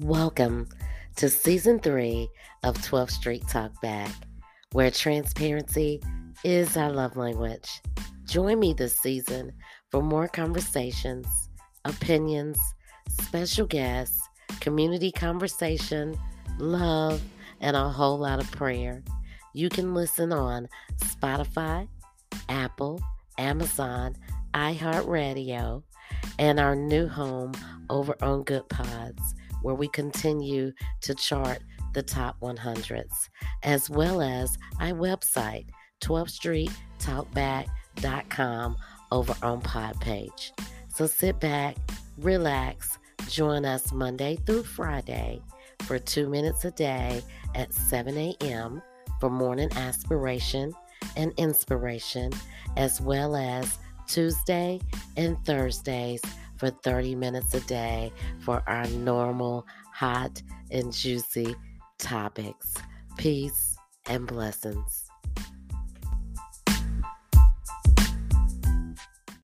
Welcome to season three of 12th Street Talk Back, where transparency is our love language. Join me this season for more conversations, opinions, special guests, community conversation, love, and a whole lot of prayer. You can listen on Spotify, Apple, Amazon, iHeartRadio, and our new home over on Good Pods, where we continue to chart the top 100s, as well as our website, 12thstreettalkback.com over on Pod Page. So sit back, relax, join us Monday through Friday for two minutes a day at 7 a.m. for morning aspiration and inspiration, as well as Tuesday and Thursdays for 30 minutes a day for our normal, hot, and juicy topics. Peace and blessings.